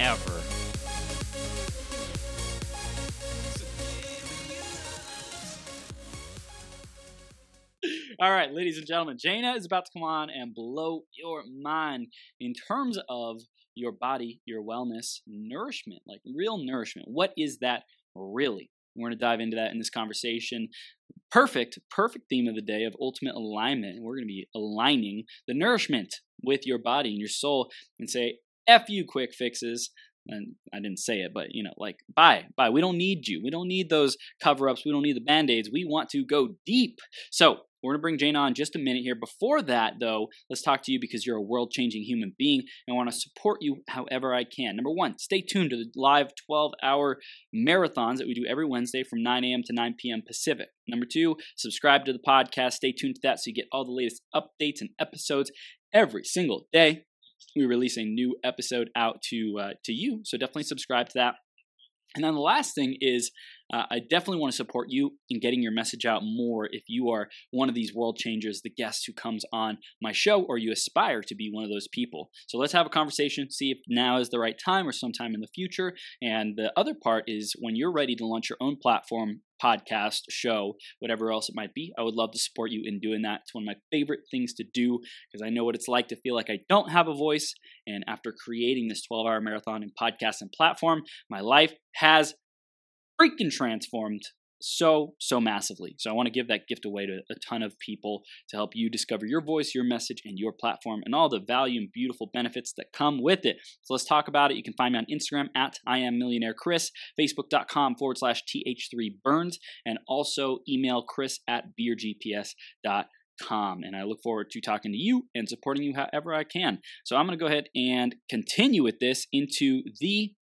ever. All right, ladies and gentlemen, Jana is about to come on and blow your mind in terms of your body, your wellness, nourishment, like real nourishment. What is that really? We're going to dive into that in this conversation. Perfect, perfect theme of the day of ultimate alignment. We're going to be aligning the nourishment with your body and your soul and say, F you quick fixes. And I didn't say it, but you know, like, bye, bye. We don't need you. We don't need those cover ups. We don't need the band aids. We want to go deep. So, we're going to bring Jane on just a minute here. Before that, though, let's talk to you because you're a world changing human being and I want to support you however I can. Number one, stay tuned to the live 12 hour marathons that we do every Wednesday from 9 a.m. to 9 p.m. Pacific. Number two, subscribe to the podcast. Stay tuned to that so you get all the latest updates and episodes every single day we release a new episode out to uh, to you. So definitely subscribe to that. And then the last thing is, uh, I definitely want to support you in getting your message out more if you are one of these world changers, the guest who comes on my show, or you aspire to be one of those people. So let's have a conversation, see if now is the right time or sometime in the future. And the other part is when you're ready to launch your own platform, podcast, show, whatever else it might be. I would love to support you in doing that. It's one of my favorite things to do because I know what it's like to feel like I don't have a voice. And after creating this 12 hour marathon and podcast and platform, my life has freaking transformed so, so massively. So I want to give that gift away to a ton of people to help you discover your voice, your message, and your platform and all the value and beautiful benefits that come with it. So let's talk about it. You can find me on Instagram at I am millionaire Chris, Facebook.com forward slash TH3 Burns, and also email Chris at beergps.com. Com, and I look forward to talking to you and supporting you however I can. So I'm going to go ahead and continue with this into the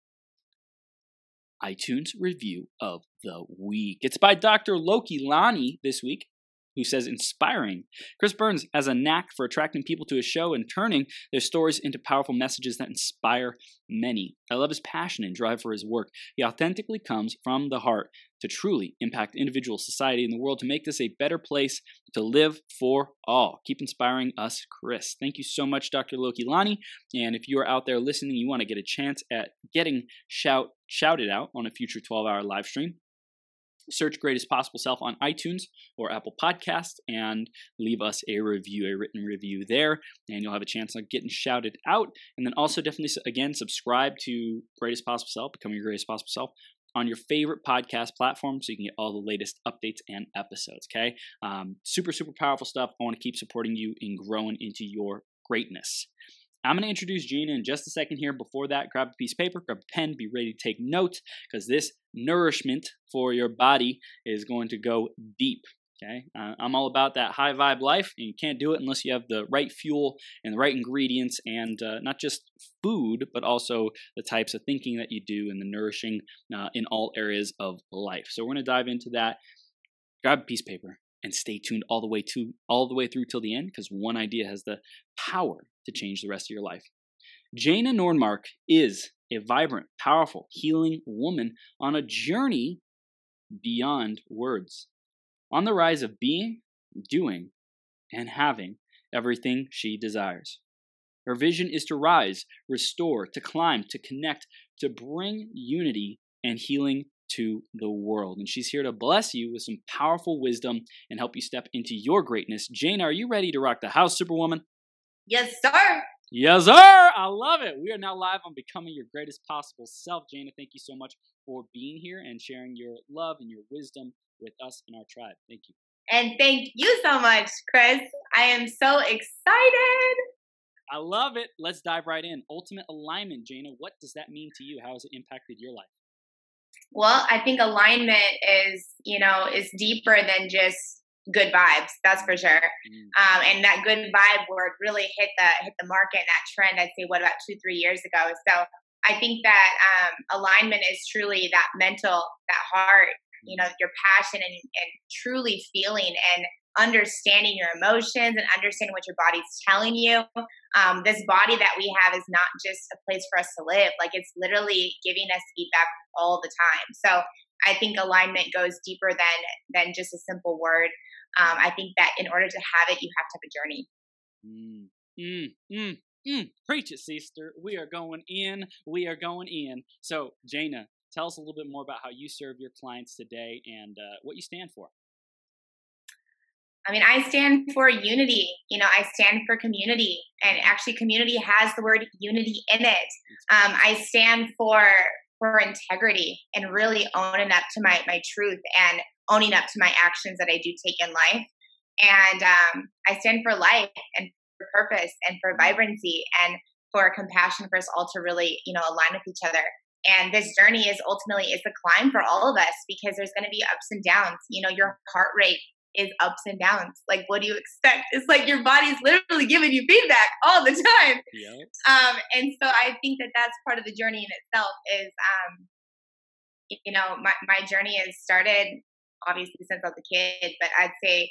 iTunes review of the week. It's by Dr. Lokelani this week, who says inspiring. Chris Burns has a knack for attracting people to his show and turning their stories into powerful messages that inspire many. I love his passion and drive for his work. He authentically comes from the heart to truly impact individual society and the world to make this a better place to live for all. Keep inspiring us, Chris. Thank you so much, Dr. Lokelani. And if you are out there listening, you want to get a chance at getting shout shouted out on a future 12-hour live stream, search Greatest Possible Self on iTunes or Apple Podcast and leave us a review, a written review there, and you'll have a chance of getting shouted out. And then also definitely, again, subscribe to Greatest Possible Self, Becoming Your Greatest Possible Self on your favorite podcast platform so you can get all the latest updates and episodes, okay? Um, super, super powerful stuff. I want to keep supporting you in growing into your greatness. I'm going to introduce Gina in just a second here. Before that, grab a piece of paper, grab a pen, be ready to take notes because this nourishment for your body is going to go deep. Okay, uh, I'm all about that high vibe life, and you can't do it unless you have the right fuel and the right ingredients, and uh, not just food, but also the types of thinking that you do and the nourishing uh, in all areas of life. So we're going to dive into that. Grab a piece of paper and stay tuned all the way to all the way through till the end, because one idea has the power to change the rest of your life. Jana Nordmark is a vibrant, powerful, healing woman on a journey beyond words, on the rise of being, doing, and having everything she desires. Her vision is to rise, restore, to climb, to connect, to bring unity and healing to the world. And she's here to bless you with some powerful wisdom and help you step into your greatness. Jane, are you ready to rock the house, Superwoman? Yes, sir. Yes, sir. I love it. We are now live on Becoming Your Greatest Possible Self. Jana, thank you so much for being here and sharing your love and your wisdom with us and our tribe. Thank you. And thank you so much, Chris. I am so excited. I love it. Let's dive right in. Ultimate alignment, Jana. What does that mean to you? How has it impacted your life? Well, I think alignment is, you know, is deeper than just good vibes that's for sure mm. um, and that good vibe word really hit the hit the market and that trend i'd say what about two three years ago so I think that um, alignment is truly that mental, that heart, you know, your passion and, and truly feeling and understanding your emotions and understanding what your body's telling you. Um, this body that we have is not just a place for us to live. Like it's literally giving us feedback all the time. So I think alignment goes deeper than than just a simple word. Um, I think that in order to have it, you have to have a journey. Mm, mm, mm, mm. Preach it, sister. We are going in. We are going in. So, Jana, tell us a little bit more about how you serve your clients today and uh, what you stand for. I mean, I stand for unity. You know, I stand for community, and actually, community has the word unity in it. Um, I stand for for integrity and really owning up to my my truth and owning up to my actions that I do take in life. And um, I stand for life and for purpose and for vibrancy and for compassion for us all to really, you know, align with each other. And this journey is ultimately is a climb for all of us because there's going to be ups and downs. You know, your heart rate is ups and downs. Like, what do you expect? It's like your body's literally giving you feedback all the time. Yep. Um, and so I think that that's part of the journey in itself. Is um, you know, my my journey has started obviously since I was a kid, but I'd say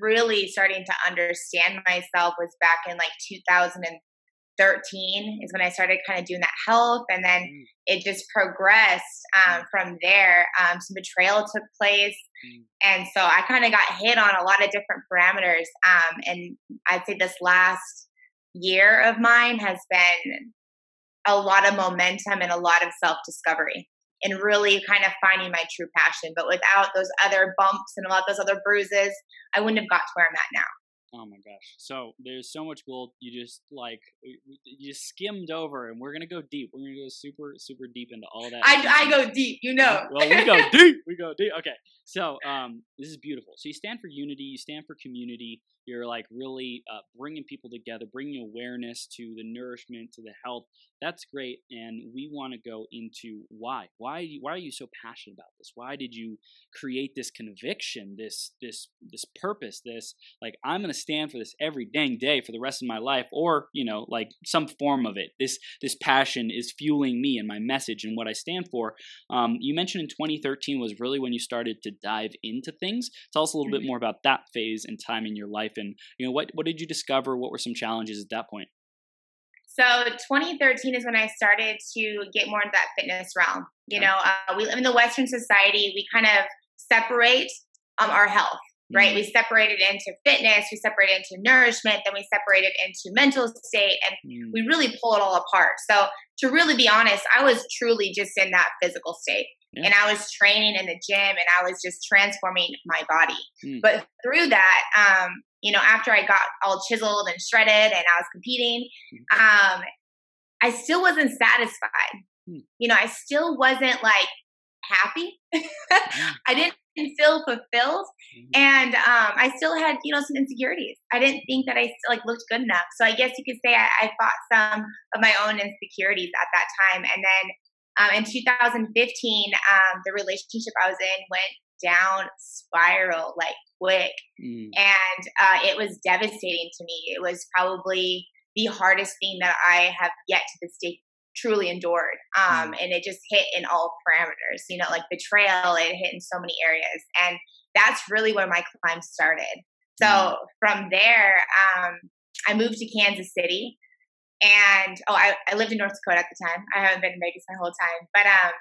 really starting to understand myself was back in like 2013 is when I started kind of doing that health. And then mm. it just progressed um, mm. from there. Um, some betrayal took place. And so I kind of got hit on a lot of different parameters. Um, and I'd say this last year of mine has been a lot of momentum and a lot of self discovery and really kind of finding my true passion. But without those other bumps and a lot of those other bruises, I wouldn't have got to where I'm at now. Oh my gosh. So there's so much gold. You just like you just skimmed over, and we're gonna go deep. We're gonna go super super deep into all that. I, I go deep, you know. well, we go deep. We go deep. Okay. So um, this is beautiful. So you stand for unity. You stand for community. You're like really uh, bringing people together, bringing awareness to the nourishment, to the health. That's great. And we want to go into why. Why? Why are you so passionate about this? Why did you create this conviction, this this this purpose, this like I'm going to stand for this every dang day for the rest of my life, or you know, like some form of it. This this passion is fueling me and my message and what I stand for. Um, you mentioned in 2013 was really when you started to dive into things. Tell us a little mm-hmm. bit more about that phase and time in your life and you know what what did you discover what were some challenges at that point so 2013 is when i started to get more into that fitness realm you okay. know uh, we live in the western society we kind of separate um, our health right? Mm. We separate it into fitness, we separate it into nourishment, then we separate it into mental state, and mm. we really pull it all apart. So, to really be honest, I was truly just in that physical state. Yeah. And I was training in the gym and I was just transforming my body. Mm. But through that, um, you know, after I got all chiseled and shredded and I was competing, mm. um, I still wasn't satisfied. Mm. You know, I still wasn't like happy. I didn't feel fulfilled, mm-hmm. and um, I still had you know some insecurities. I didn't think that I still, like looked good enough. So I guess you could say I, I fought some of my own insecurities at that time, and then um, in 2015, um, the relationship I was in went down spiral like quick, mm. and uh, it was devastating to me. It was probably the hardest thing that I have yet to this day truly endured. Um, mm. And it just hit in all parameters, you know, like betrayal, it hit in so many areas. And that's really where my climb started. So mm. from there, um, I moved to Kansas City. And oh, I, I lived in North Dakota at the time. I haven't been in Vegas my whole time, but um,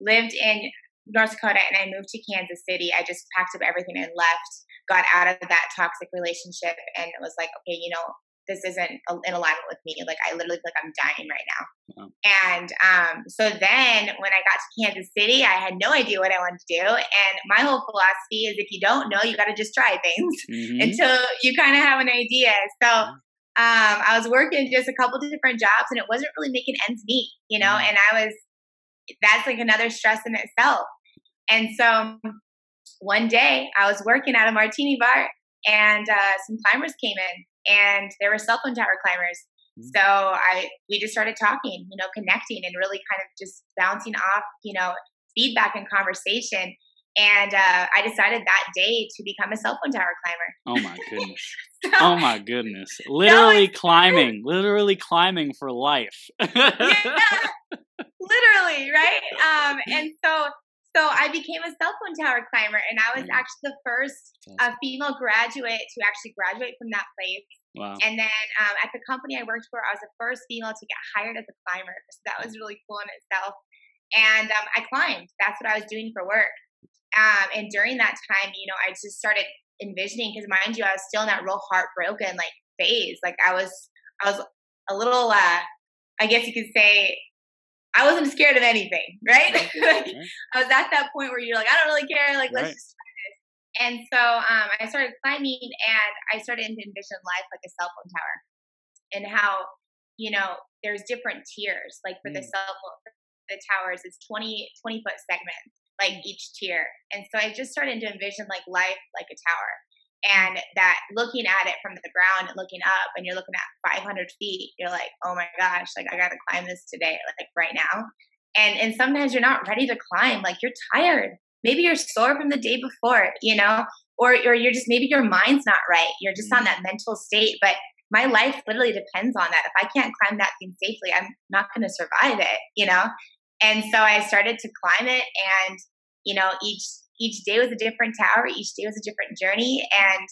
lived in North Dakota and I moved to Kansas City. I just packed up everything and left, got out of that toxic relationship, and was like, okay, you know, this isn't in alignment with me. Like I literally feel like I'm dying right now. Wow. And um, so then when I got to Kansas City, I had no idea what I wanted to do. And my whole philosophy is if you don't know, you got to just try things mm-hmm. until you kind of have an idea. So um, I was working just a couple different jobs and it wasn't really making ends meet, you know, mm-hmm. and I was, that's like another stress in itself. And so one day I was working at a martini bar and uh, some climbers came in and there were cell phone tower climbers. Mm-hmm. So I we just started talking, you know, connecting and really kind of just bouncing off, you know, feedback and conversation. And uh, I decided that day to become a cell phone tower climber. Oh my goodness. so, oh my goodness. Literally climbing, literally climbing for life. yeah, literally, right? Um, and so so I became a cell phone tower climber, and I was actually the first uh, female graduate to actually graduate from that place. Wow. And then um, at the company I worked for, I was the first female to get hired as a climber. So that was really cool in itself. And um, I climbed. That's what I was doing for work. Um, and during that time, you know, I just started envisioning because, mind you, I was still in that real heartbroken like phase. Like I was, I was a little, uh, I guess you could say, I wasn't scared of anything, right? like, I was at that point where you're like, I don't really care. Like, let's just try this. And so um, I started climbing and I started to envision life like a cell phone tower and how, you know, there's different tiers. Like for mm. the cell phone, the towers, it's 20, 20 foot segments, like each tier. And so I just started to envision like life like a tower. And that looking at it from the ground and looking up and you're looking at 500 feet you're like oh my gosh like i gotta climb this today like right now. And and sometimes you're not ready to climb like you're tired. Maybe you're sore from the day before you know or or you're just maybe your mind's not right. You're just on that mental state. But my life literally depends on that. If i can't climb that thing safely i'm not going to survive it you know and so i started to climb it and you know each each day was a different tower, each day was a different journey. And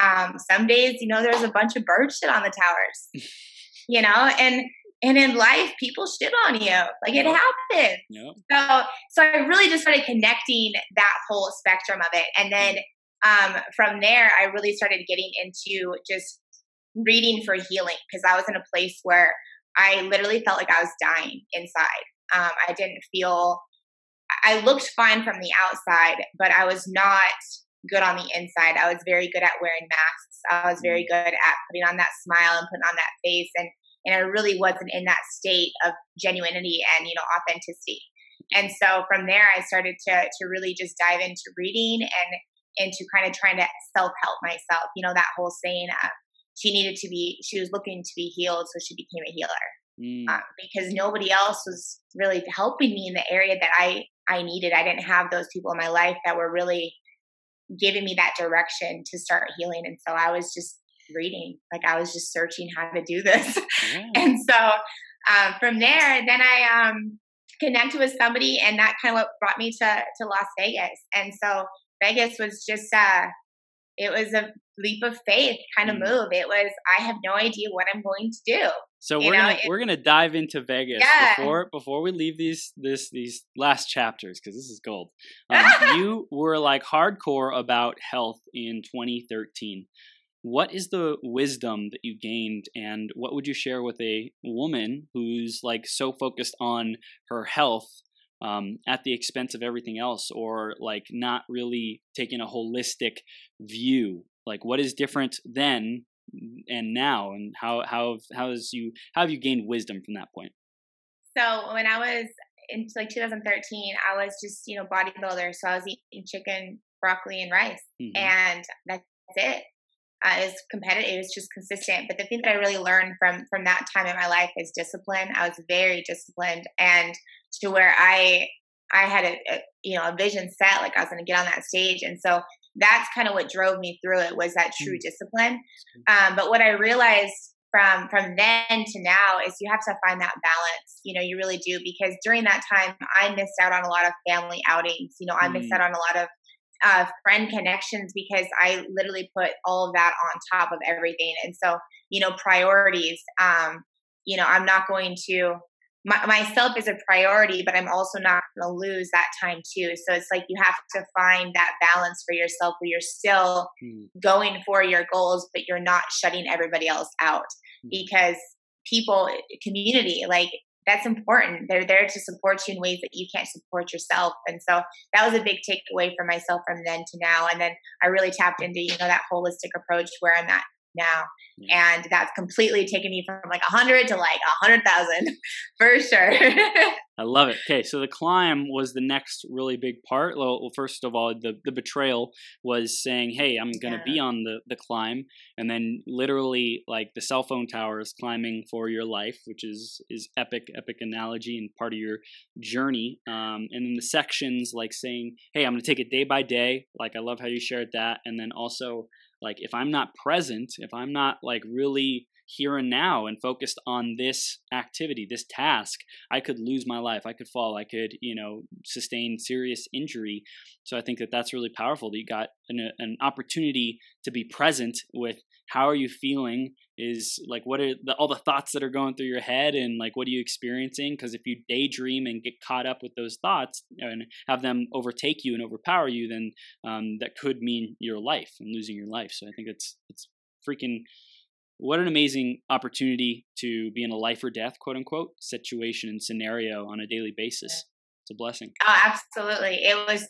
um, some days, you know, there's a bunch of bird shit on the towers, you know, and and in life, people shit on you. Like it happens. Yep. So so I really just started connecting that whole spectrum of it. And then mm. um, from there, I really started getting into just reading for healing because I was in a place where I literally felt like I was dying inside. Um, I didn't feel I looked fine from the outside, but I was not good on the inside. I was very good at wearing masks. I was very mm. good at putting on that smile and putting on that face and and I really wasn't in that state of genuinity and you know authenticity. And so from there I started to to really just dive into reading and into kind of trying to self-help myself. You know that whole saying uh, she needed to be she was looking to be healed so she became a healer. Mm. Uh, because nobody else was really helping me in the area that I I needed. I didn't have those people in my life that were really giving me that direction to start healing. And so I was just reading, like I was just searching how to do this. Yeah. and so um, from there, then I um, connected with somebody, and that kind of what brought me to to Las Vegas. And so Vegas was just uh, it was a leap of faith kind of mm. move. It was I have no idea what I'm going to do. So we're gonna we're gonna dive into Vegas yeah. before before we leave these this these last chapters because this is gold. Um, you were like hardcore about health in 2013. What is the wisdom that you gained, and what would you share with a woman who's like so focused on her health um, at the expense of everything else, or like not really taking a holistic view? Like, what is different then and now, and how how how has you how have you gained wisdom from that point? So when I was in like 2013, I was just you know bodybuilder, so I was eating chicken, broccoli, and rice, mm-hmm. and that's it. Uh, it was competitive. It was just consistent. But the thing that I really learned from from that time in my life is discipline. I was very disciplined, and to where I I had a, a you know a vision set, like I was going to get on that stage, and so that's kind of what drove me through it was that true mm. discipline. Um, but what I realized from from then to now is you have to find that balance. You know, you really do because during that time I missed out on a lot of family outings. You know, I missed out mm. on a lot of uh, friend connections because I literally put all of that on top of everything. And so, you know, priorities. Um, you know, I'm not going to my, myself is a priority, but I'm also not going to lose that time too. So it's like you have to find that balance for yourself where you're still mm. going for your goals, but you're not shutting everybody else out mm. because people, community, like that's important. They're there to support you in ways that you can't support yourself. And so that was a big takeaway for myself from then to now. And then I really tapped into, you know, that holistic approach where I'm at now. Yeah. And that's completely taken me from like a hundred to like a hundred thousand for sure. I love it. Okay, so the climb was the next really big part. Well, first of all, the, the betrayal was saying, "Hey, I'm going to yeah. be on the the climb," and then literally like the cell phone towers climbing for your life, which is is epic, epic analogy and part of your journey. Um, and then the sections like saying, "Hey, I'm going to take it day by day." Like I love how you shared that, and then also like if i'm not present if i'm not like really here and now and focused on this activity this task i could lose my life i could fall i could you know sustain serious injury. So i think that that's really powerful that you got an, an opportunity to be present with how are you feeling is like what are the, all the thoughts that are going through your head and like what are you experiencing? Because if you daydream and get caught up with those thoughts and have them overtake you and overpower you then um, that could mean your life and losing your life. So i think it's it's freaking what an amazing opportunity to be in a life or death quote unquote situation and scenario on a daily basis. It's a blessing. Oh absolutely. It was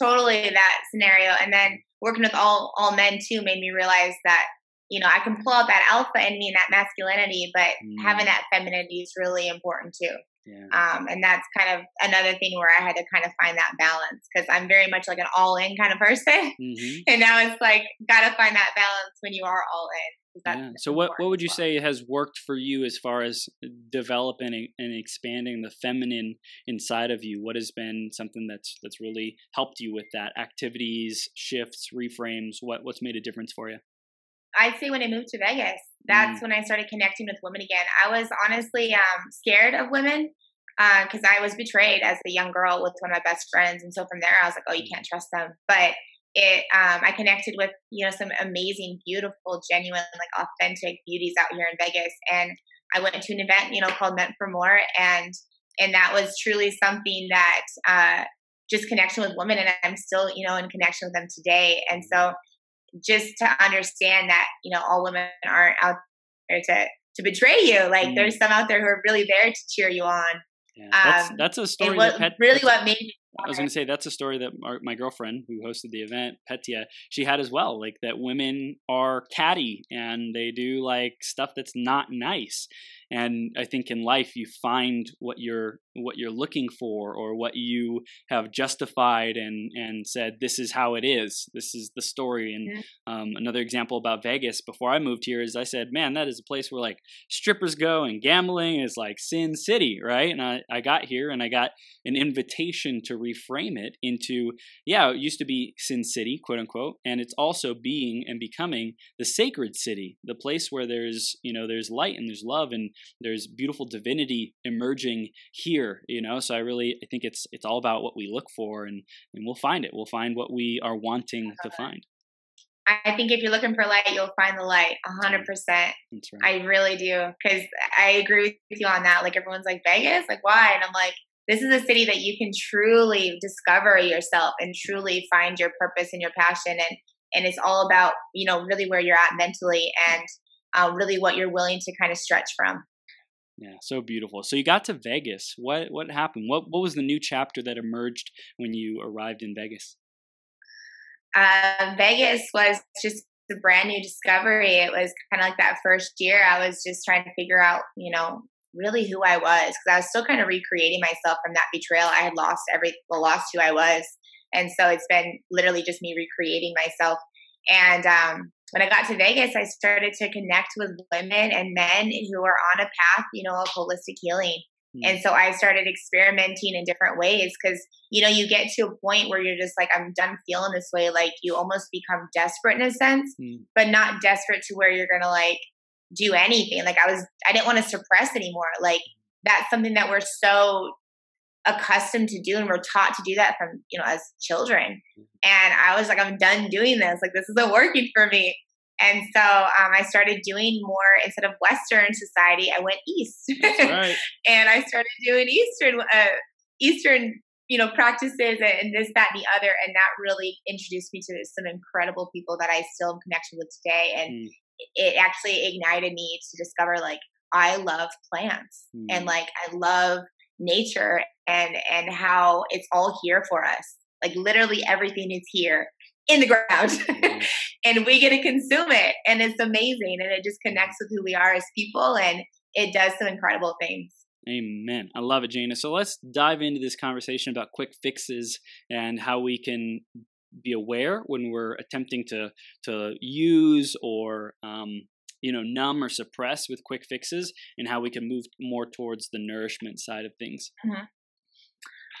totally that scenario. And then working with all all men too made me realize that you know, I can pull out that alpha in me and that masculinity, but mm. having that femininity is really important too. Yeah. Um, and that's kind of another thing where I had to kind of find that balance because I'm very much like an all in kind of person. Mm-hmm. and now it's like, got to find that balance when you are all in. Yeah. So what what would you say has worked for you as far as developing and expanding the feminine inside of you? What has been something that's that's really helped you with that? Activities, shifts, reframes. What what's made a difference for you? I'd say when I moved to Vegas, that's mm. when I started connecting with women again. I was honestly um, scared of women because uh, I was betrayed as a young girl with one of my best friends, and so from there I was like, "Oh, you can't trust them." But it, um, I connected with you know some amazing, beautiful, genuine, like authentic beauties out here in Vegas, and I went to an event, you know, called Meant for More, and and that was truly something that uh, just connection with women, and I'm still you know in connection with them today, and so just to understand that you know all women aren't out there to to betray you. Like mm. there's some out there who are really there to cheer you on. Yeah, that's, um, that's a story. What, Pet, really, what made me I was going to say that's a story that our, my girlfriend who hosted the event, Petya, she had as well. Like that women are catty and they do like stuff that's not nice. And I think in life you find what you're what you're looking for or what you have justified and and said this is how it is. This is the story. And mm-hmm. um, another example about Vegas before I moved here is I said, man, that is a place where like strippers go and gambling is like sin city, right? And I I got here and I got an invitation to reframe it into, yeah, it used to be Sin City, quote unquote, and it's also being and becoming the sacred city, the place where there's, you know, there's light and there's love and there's beautiful divinity emerging here, you know. So I really I think it's it's all about what we look for and and we'll find it. We'll find what we are wanting to uh-huh. find. I think if you're looking for light, you'll find the light. A hundred percent. I really do because I agree with you on that. Like everyone's like Vegas, like why? And I'm like, this is a city that you can truly discover yourself and truly find your purpose and your passion and and it's all about you know really where you're at mentally and uh, really what you're willing to kind of stretch from. Yeah so beautiful. So you got to vegas. What what happened? What what was the new chapter that emerged when you arrived in vegas? Uh, vegas was just a brand new discovery. It was kind of like that first year i was just trying to figure out you know really who I was because I was still kind of recreating myself from that betrayal. I had lost every, well, lost who I was. And so it's been literally just me recreating myself. And um, when I got to Vegas, I started to connect with women and men who are on a path, you know, of holistic healing. Mm. And so I started experimenting in different ways because, you know, you get to a point where you're just like, I'm done feeling this way. Like you almost become desperate in a sense, mm. but not desperate to where you're going to like do anything. Like I was, I didn't want to suppress anymore. Like that's something that we're so accustomed to do and we're taught to do that from, you know, as children. And I was like, I'm done doing this. Like this isn't working for me. And so um, I started doing more instead of Western society. I went East, right. and I started doing Eastern, uh, Eastern, you know, practices and this, that, and the other. And that really introduced me to some incredible people that I still am connected with today. And mm it actually ignited me to discover like I love plants mm. and like I love nature and and how it's all here for us. Like literally everything is here in the ground mm-hmm. and we get to consume it and it's amazing and it just connects with who we are as people and it does some incredible things Amen. I love it, Jana. So let's dive into this conversation about quick fixes and how we can be aware when we're attempting to to use or um, you know numb or suppress with quick fixes, and how we can move more towards the nourishment side of things. Mm-hmm.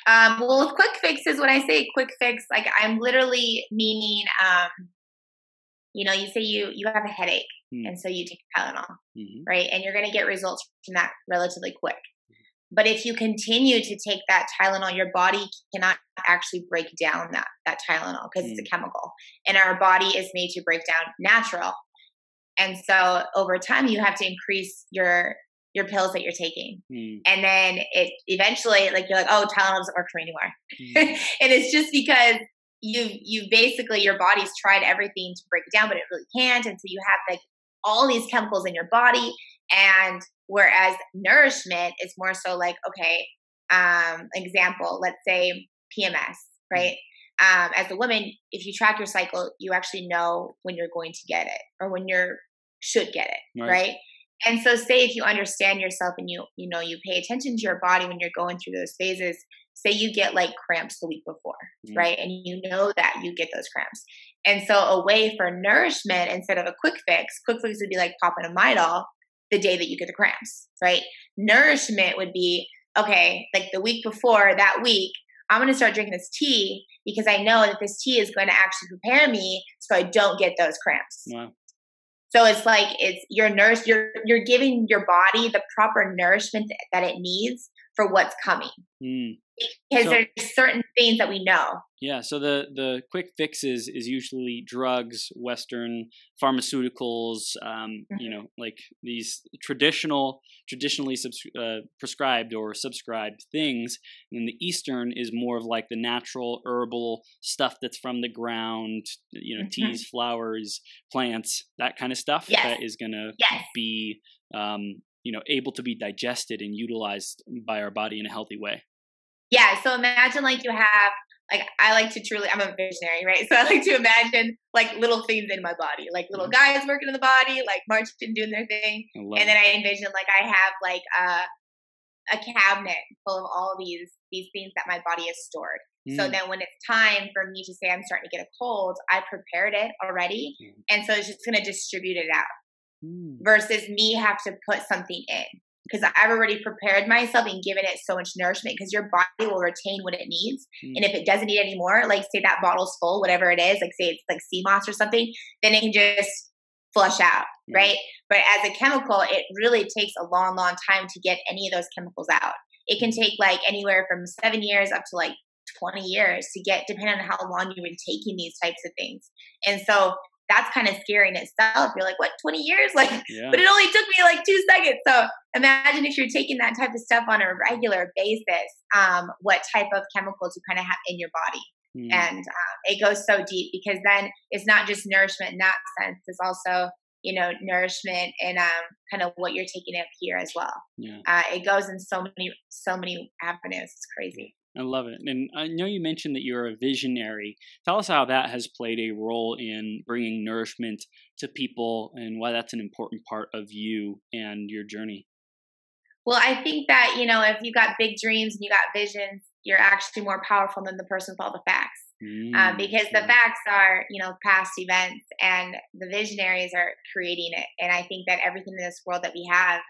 Um, well, with quick fixes, when I say quick fix, like I'm literally meaning, um, you know, you say you you have a headache, mm. and so you take Tylenol, mm-hmm. right, and you're going to get results from that relatively quick. But if you continue to take that Tylenol, your body cannot actually break down that that Tylenol because mm. it's a mm. chemical, and our body is made to break down natural. And so over time, you have to increase your your pills that you're taking, mm. and then it eventually, like you're like, oh, Tylenol doesn't work for me anymore, mm. and it's just because you you basically your body's tried everything to break it down, but it really can't, and so you have like all these chemicals in your body, and Whereas nourishment is more so like, okay, um, example, let's say PMS, mm-hmm. right? Um, as a woman, if you track your cycle, you actually know when you're going to get it or when you're should get it, right? right? And so, say if you understand yourself and you you know you pay attention to your body when you're going through those phases. Say you get like cramps the week before, mm. right? And you know that you get those cramps. And so, a way for nourishment instead of a quick fix, quick fix would be like popping a Midol the day that you get the cramps, right? Nourishment would be okay, like the week before that week, I'm going to start drinking this tea because I know that this tea is going to actually prepare me so I don't get those cramps. Wow. So it's like it's your nurse you're you're giving your body the proper nourishment that it needs for what's coming. Mm because so, there's certain things that we know. Yeah, so the the quick fixes is usually drugs, Western pharmaceuticals, um, mm-hmm. you know, like these traditional, traditionally subs- uh, prescribed or subscribed things. And the Eastern is more of like the natural herbal stuff that's from the ground, you know, mm-hmm. teas, flowers, plants, that kind of stuff yes. that is going to yes. be, um, you know, able to be digested and utilized by our body in a healthy way. Yeah. So imagine like you have like I like to truly I'm a visionary, right? So I like to imagine like little things in my body, like little mm-hmm. guys working in the body, like marching doing their thing. And then I envision like I have like a a cabinet full of all these these things that my body has stored. Mm. So then when it's time for me to say I'm starting to get a cold, I prepared it already. Mm. And so it's just gonna distribute it out. Mm. Versus me have to put something in because I've already prepared myself and given it so much nourishment because your body will retain what it needs. Mm. And if it doesn't need anymore, like say that bottle's full, whatever it is, like say it's like sea moss or something, then it can just flush out, mm. right? But as a chemical, it really takes a long, long time to get any of those chemicals out. It can take like anywhere from seven years up to like 20 years to get, depending on how long you've been taking these types of things. And so that's kind of scary in itself. You're like, what, 20 years? Like, yeah. but it only took me like two seconds. So imagine if you're taking that type of stuff on a regular basis, um, what type of chemicals you kind of have in your body. Mm. And um, it goes so deep because then it's not just nourishment in that sense. It's also, you know, nourishment and um, kind of what you're taking up here as well. Yeah. Uh, it goes in so many, so many avenues. It's crazy. I love it. And I know you mentioned that you're a visionary. Tell us how that has played a role in bringing nourishment to people and why that's an important part of you and your journey. Well, I think that, you know, if you've got big dreams and you got visions, you're actually more powerful than the person with all the facts. Mm, uh, because the facts are, you know, past events and the visionaries are creating it. And I think that everything in this world that we have,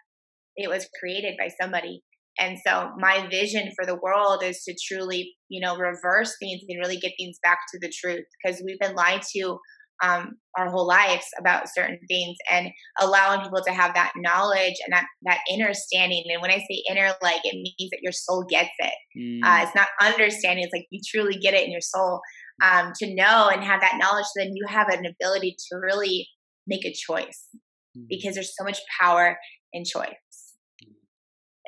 it was created by somebody. And so my vision for the world is to truly, you know, reverse things and really get things back to the truth because we've been lied to um, our whole lives about certain things and allowing people to have that knowledge and that, that understanding. And when I say inner, like it means that your soul gets it. Mm. Uh, it's not understanding. It's like you truly get it in your soul um, to know and have that knowledge. So then you have an ability to really make a choice mm. because there's so much power in choice.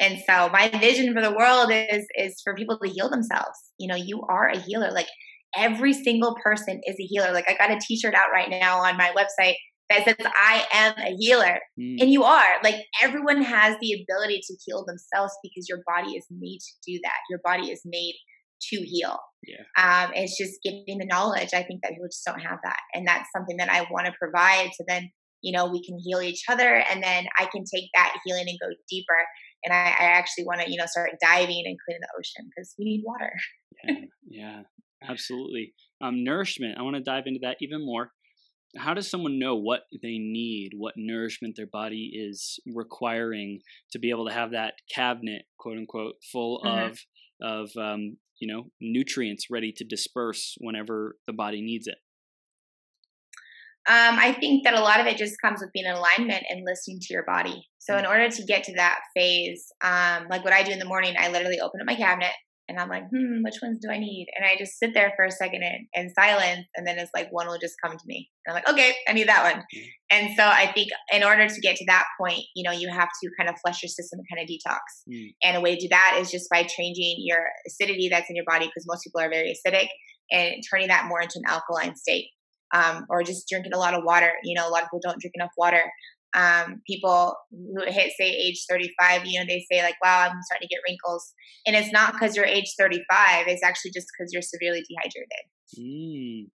And so my vision for the world is is for people to heal themselves. You know, you are a healer. Like every single person is a healer. Like I got a t-shirt out right now on my website that says I am a healer. Mm. And you are. Like everyone has the ability to heal themselves because your body is made to do that. Your body is made to heal. Yeah. Um, it's just getting the knowledge. I think that people just don't have that. And that's something that I want to provide. So then, you know, we can heal each other and then I can take that healing and go deeper. And I, I actually want to, you know, start diving and cleaning the ocean because we need water. yeah, yeah, absolutely. Um, nourishment. I want to dive into that even more. How does someone know what they need, what nourishment their body is requiring to be able to have that cabinet, quote unquote, full mm-hmm. of of um, you know nutrients ready to disperse whenever the body needs it? Um, I think that a lot of it just comes with being in alignment and listening to your body. So in order to get to that phase, um, like what I do in the morning, I literally open up my cabinet and I'm like, hmm, which ones do I need? And I just sit there for a second in, in silence, and then it's like one will just come to me. And I'm like, okay, I need that one. Mm. And so I think in order to get to that point, you know, you have to kind of flush your system and kind of detox. Mm. And a way to do that is just by changing your acidity that's in your body, because most people are very acidic, and turning that more into an alkaline state. Um, or just drinking a lot of water. You know, a lot of people don't drink enough water um, people who hit say age 35 you know they say like wow i'm starting to get wrinkles and it's not because you're age 35 it's actually just because you're severely dehydrated mm.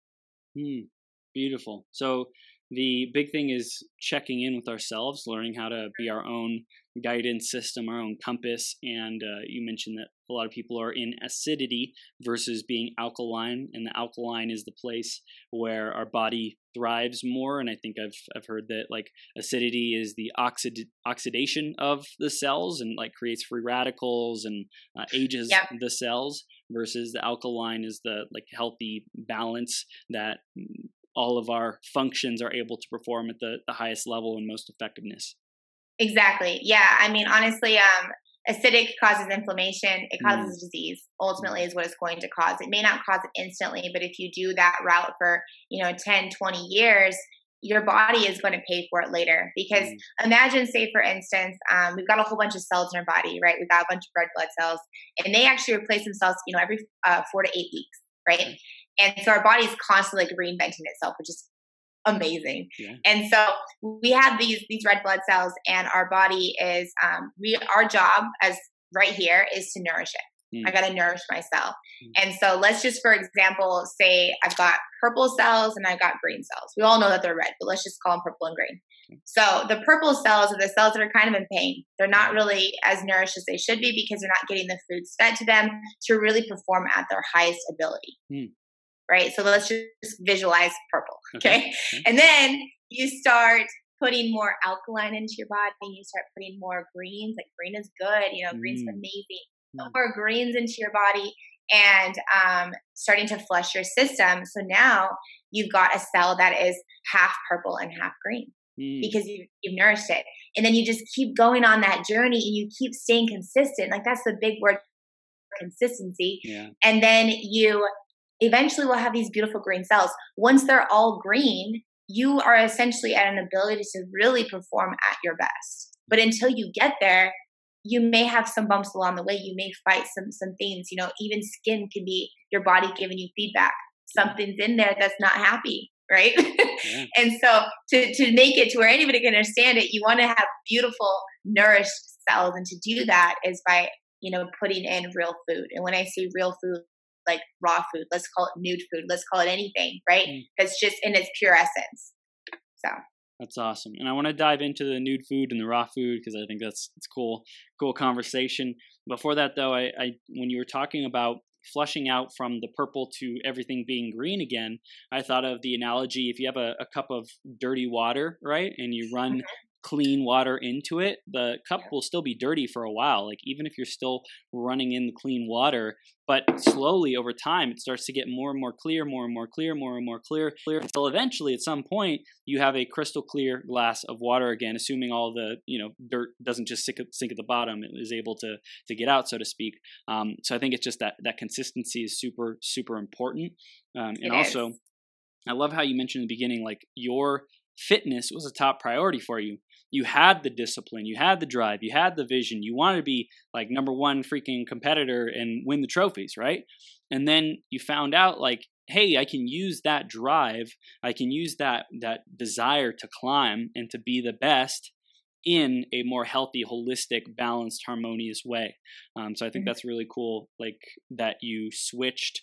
Mm. beautiful so the big thing is checking in with ourselves learning how to be our own guidance system, our own compass. And uh, you mentioned that a lot of people are in acidity versus being alkaline, and the alkaline is the place where our body thrives more. And I think I've I've heard that like acidity is the oxid oxidation of the cells and like creates free radicals and uh, ages yep. the cells. Versus the alkaline is the like healthy balance that all of our functions are able to perform at the, the highest level and most effectiveness. Exactly. Yeah. I mean, honestly, um, acidic causes inflammation. It causes mm. disease. Ultimately, is what it's going to cause. It may not cause it instantly, but if you do that route for you know 10, 20 years, your body is going to pay for it later. Because mm. imagine, say, for instance, um, we've got a whole bunch of cells in our body, right? We've got a bunch of red blood cells, and they actually replace themselves, you know, every uh, four to eight weeks, right? Mm. And so our body is constantly like reinventing itself, which is amazing. Yeah. And so we have these these red blood cells, and our body is um, we our job as right here is to nourish it. Mm. I got to nourish myself. Mm. And so let's just, for example, say I've got purple cells and I've got green cells. We all know that they're red, but let's just call them purple and green. So the purple cells are the cells that are kind of in pain. They're not really as nourished as they should be because they're not getting the foods fed to them to really perform at their highest ability. Mm right? So let's just visualize purple, okay? okay? And then you start putting more alkaline into your body. And you start putting more greens. Like green is good, you know, mm. green's amazing. Mm. More greens into your body and um, starting to flush your system. So now you've got a cell that is half purple and half green. Mm. Because you, you've nourished it. And then you just keep going on that journey and you keep staying consistent. Like that's the big word consistency. Yeah. And then you eventually we'll have these beautiful green cells. Once they're all green, you are essentially at an ability to really perform at your best. But until you get there, you may have some bumps along the way. You may fight some some things. You know, even skin can be your body giving you feedback. Something's in there that's not happy, right? Yeah. and so to to make it to where anybody can understand it, you want to have beautiful, nourished cells, and to do that is by you know putting in real food. And when I say real food, like raw food. Let's call it nude food. Let's call it anything, right? Mm. That's just in its pure essence. So that's awesome. And I want to dive into the nude food and the raw food because I think that's it's cool, cool conversation. Before that though, I, I when you were talking about flushing out from the purple to everything being green again, I thought of the analogy if you have a, a cup of dirty water, right, and you run mm-hmm clean water into it, the cup will still be dirty for a while. Like even if you're still running in the clean water, but slowly over time it starts to get more and more clear, more and more clear, more and more clear, clear until eventually at some point you have a crystal clear glass of water again, assuming all the you know dirt doesn't just sink, sink at the bottom, it is able to to get out, so to speak. Um, so I think it's just that that consistency is super super important, um, and also. I love how you mentioned in the beginning, like your fitness was a top priority for you you had the discipline, you had the drive, you had the vision, you wanted to be like number one freaking competitor and win the trophies, right? And then you found out like, hey, I can use that drive, I can use that that desire to climb and to be the best in a more healthy, holistic, balanced, harmonious way. Um, so I think mm-hmm. that's really cool, like that you switched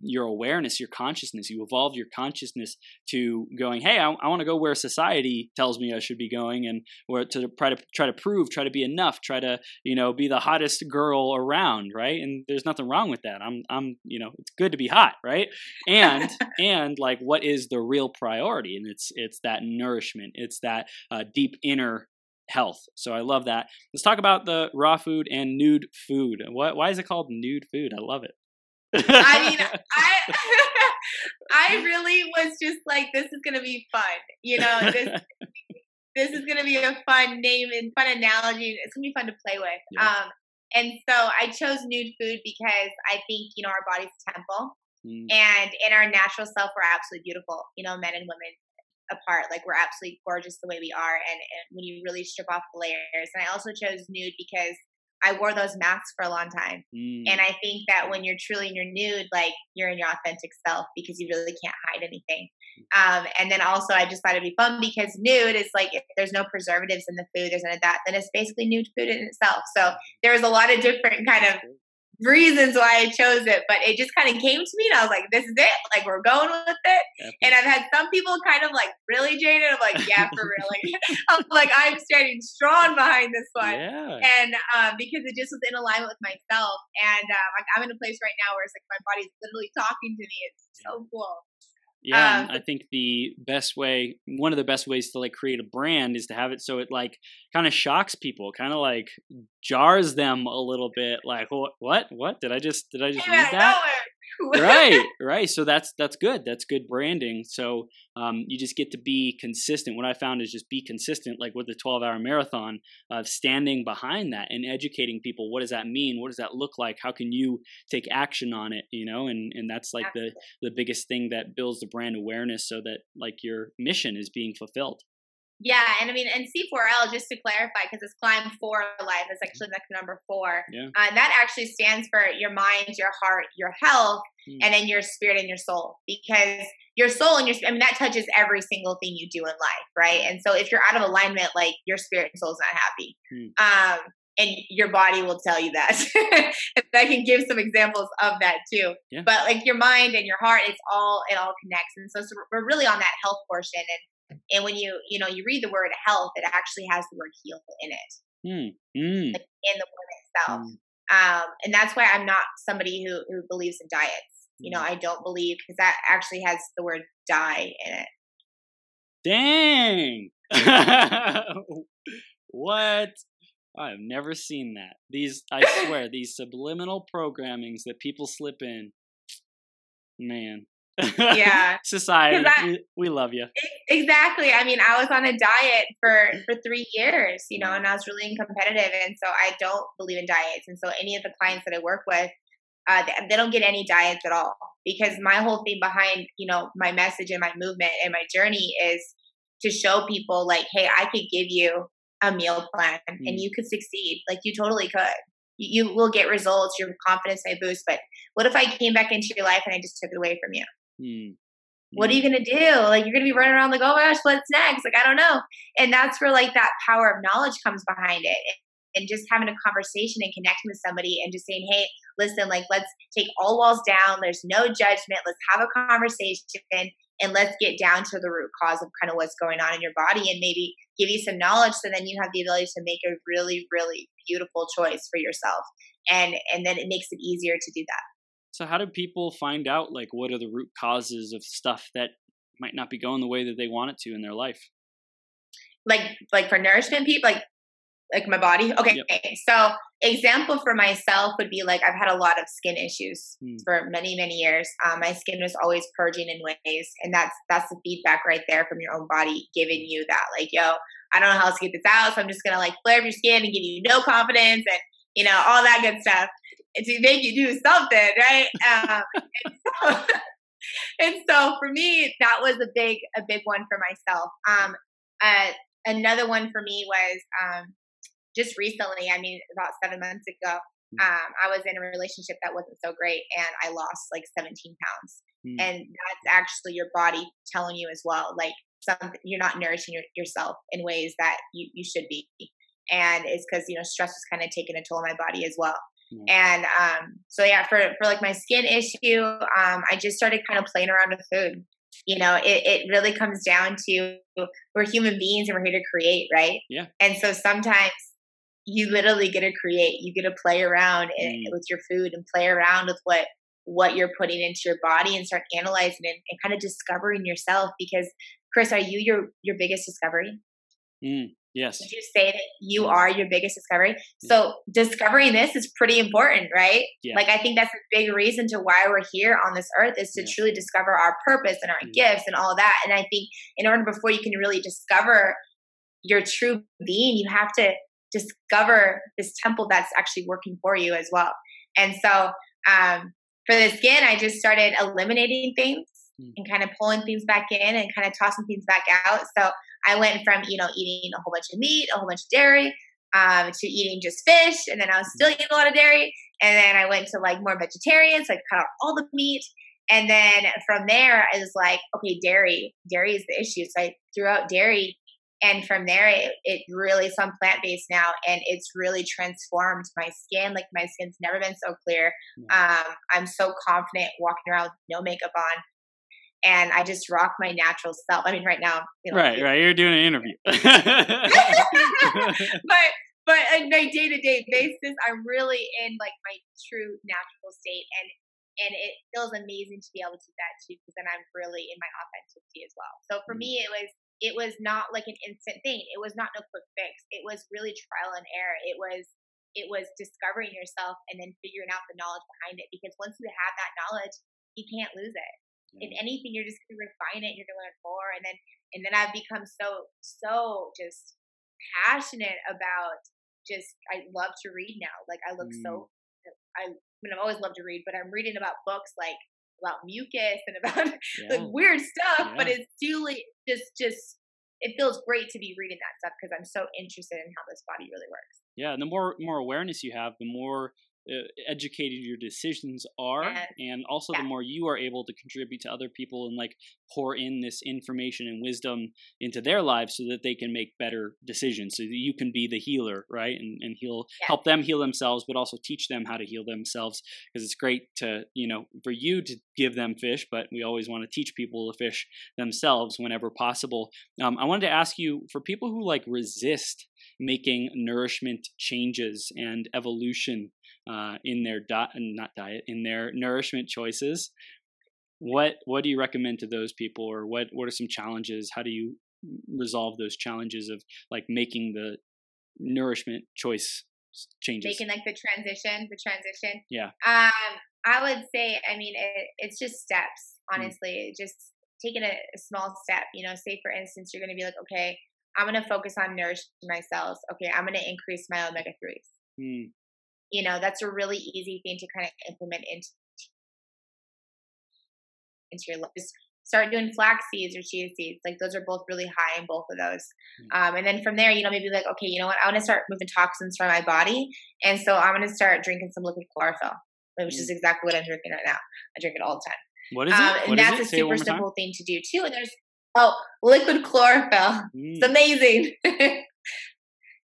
your awareness, your consciousness. You evolve your consciousness to going, hey, I, I want to go where society tells me I should be going, and or to try to try to prove, try to be enough, try to you know be the hottest girl around, right? And there's nothing wrong with that. I'm I'm you know it's good to be hot, right? And and like what is the real priority? And it's it's that nourishment. It's that uh, deep inner health. So I love that. Let's talk about the raw food and nude food. What, why is it called nude food? I love it. I mean, I I really was just like, this is gonna be fun. You know, this this is gonna be a fun name and fun analogy. It's gonna be fun to play with. Yeah. Um, and so I chose nude food because I think you know our body's temple, mm. and in our natural self, we're absolutely beautiful. You know, men and women apart, like we're absolutely gorgeous the way we are. And, and when you really strip off the layers, and I also chose nude because I wore those masks for a long time. Mm. And I think that when you're truly in your nude, like you're in your authentic self because you really can't hide anything. Um, and then also, I just thought it'd be fun because nude is like if there's no preservatives in the food, there's none of that, then it's basically nude food in itself. So there was a lot of different kind of reasons why I chose it, but it just kind of came to me, and I was like, "This is it! Like we're going with it." And I've had some people kind of like really jaded. I'm like, "Yeah, for real." Like, I'm like, I'm standing strong behind this one, yeah. and um, because it just was in alignment with myself, and uh, like I'm in a place right now where it's like my body's literally talking to me. It's so cool. Yeah, um, I think the best way, one of the best ways to like create a brand is to have it so it like kind of shocks people, kind of like jars them a little bit. Like, what, what, what? Did I just, did I just read that? Right, right. So that's that's good. That's good branding. So um, you just get to be consistent. What I found is just be consistent, like with the 12 hour marathon, of standing behind that and educating people. What does that mean? What does that look like? How can you take action on it? You know, and and that's like Absolutely. the the biggest thing that builds the brand awareness, so that like your mission is being fulfilled. Yeah, and I mean, and C4L, just to clarify, because it's climb for life, is actually like number four. Yeah. Uh, and that actually stands for your mind, your heart, your health, mm. and then your spirit and your soul. Because your soul and your, I mean, that touches every single thing you do in life, right? And so if you're out of alignment, like your spirit and soul is not happy. Mm. Um, and your body will tell you that. and I can give some examples of that too. Yeah. But like your mind and your heart, it's all it all connects. And so, so we're really on that health portion. And and when you, you know, you read the word health, it actually has the word heal in it. Mm. Mm. Like in the word itself. Mm. Um, and that's why I'm not somebody who, who believes in diets. You know, hmm. I don't believe because that actually has the word die in it. Dang. what? I've never seen that. These, I swear, these subliminal programmings that people slip in. Man, yeah. Society I, we, we, love you exactly. I mean i was on a diet for for three years you know and i was really competitive and so i don't believe in diets and so any of the clients that i work with uh, they, they don't get any diets at all because my whole thing behind you know my message and my movement and my journey is to show people like hey i could give you a meal plan mm. and you could succeed like you totally could. You, you will get results your confidence may boost but what if i came back into your life and i just took it away from you Mm. What are you gonna do? Like you're gonna be running around like, oh my gosh, what's next? Like I don't know. And that's where like that power of knowledge comes behind it. And just having a conversation and connecting with somebody and just saying, hey, listen, like let's take all walls down. There's no judgment. Let's have a conversation and let's get down to the root cause of kind of what's going on in your body and maybe give you some knowledge so then you have the ability to make a really, really beautiful choice for yourself. And and then it makes it easier to do that. So how do people find out like what are the root causes of stuff that might not be going the way that they want it to in their life? Like like for nourishment people like like my body. Okay. Yep. So example for myself would be like I've had a lot of skin issues hmm. for many, many years. Um, my skin was always purging in ways. And that's that's the feedback right there from your own body giving you that, like, yo, I don't know how else to get this out. So I'm just gonna like flare up your skin and give you no confidence and you know, all that good stuff to make you do something, right? Um, and, so, and, so, for me, that was a big, a big one for myself. Um, uh, another one for me was um, just recently. I mean, about seven months ago, mm. um, I was in a relationship that wasn't so great, and I lost like 17 pounds. Mm. And that's actually your body telling you as well, like you're not nourishing your, yourself in ways that you, you should be and it's because you know stress is kind of taking a toll on my body as well mm-hmm. and um so yeah for for like my skin issue um i just started kind of playing around with food you know it, it really comes down to we're human beings and we're here to create right yeah and so sometimes you literally get to create you get to play around mm. with your food and play around with what what you're putting into your body and start analyzing it and kind of discovering yourself because chris are you your your biggest discovery mm. Yes. Would you say that you are your biggest discovery? So discovering this is pretty important, right? Yeah. Like I think that's a big reason to why we're here on this earth is to yeah. truly discover our purpose and our yeah. gifts and all of that. And I think in order before you can really discover your true being, you have to discover this temple that's actually working for you as well. And so um, for the skin, I just started eliminating things mm. And kind of pulling things back in and kind of tossing things back out. So I went from, you know, eating a whole bunch of meat, a whole bunch of dairy, um, to eating just fish. And then I was still eating a lot of dairy. And then I went to like more vegetarian. So I cut out all the meat. And then from there, I was like, okay, dairy, dairy is the issue. So I threw out dairy. And from there, it, it really, so I'm plant based now and it's really transformed my skin. Like my skin's never been so clear. Um, I'm so confident walking around with no makeup on and I just rock my natural self. I mean, right now, you know, right, right, you're doing an interview, but but on my day to day basis, I'm really in like my true natural state, and and it feels amazing to be able to do that too, because then I'm really in my authenticity as well. So for mm-hmm. me, it was it was not like an instant thing. It was not no quick fix. It was really trial and error. It was it was discovering yourself and then figuring out the knowledge behind it. Because once you have that knowledge, you can't lose it if anything you're just gonna refine it you're gonna learn more and then and then i've become so so just passionate about just i love to read now like i look mm. so i I mean, I've always loved to read, but I'm reading about books like about mucus and about yeah. like weird stuff. Yeah. But it's really just just it feels great to be reading that stuff because I'm so interested in how this body really works. Yeah, and the more more awareness you have, the more educated your decisions are yes. and also the more you are able to contribute to other people and like pour in this information and wisdom into their lives so that they can make better decisions so that you can be the healer right and, and he'll yeah. help them heal themselves but also teach them how to heal themselves because it's great to you know for you to give them fish but we always want to teach people to fish themselves whenever possible um, i wanted to ask you for people who like resist making nourishment changes and evolution uh, in their diet, not diet, in their nourishment choices. What what do you recommend to those people, or what what are some challenges? How do you resolve those challenges of like making the nourishment choice changes? Making like the transition, the transition. Yeah. Um, I would say, I mean, it, it's just steps. Hmm. Honestly, mm. just taking a, a small step. You know, say for instance, you're going to be like, okay, I'm going to focus on nourishing my cells. Okay, I'm going to increase my omega threes. Mm you know that's a really easy thing to kind of implement into into your life just start doing flax seeds or chia seeds like those are both really high in both of those mm. um, and then from there you know maybe like okay you know what i want to start moving toxins from my body and so i'm going to start drinking some liquid chlorophyll which is mm. exactly what i'm drinking right now i drink it all the time what is it? Um, and that's a super simple thing to do too and there's oh liquid chlorophyll mm. it's amazing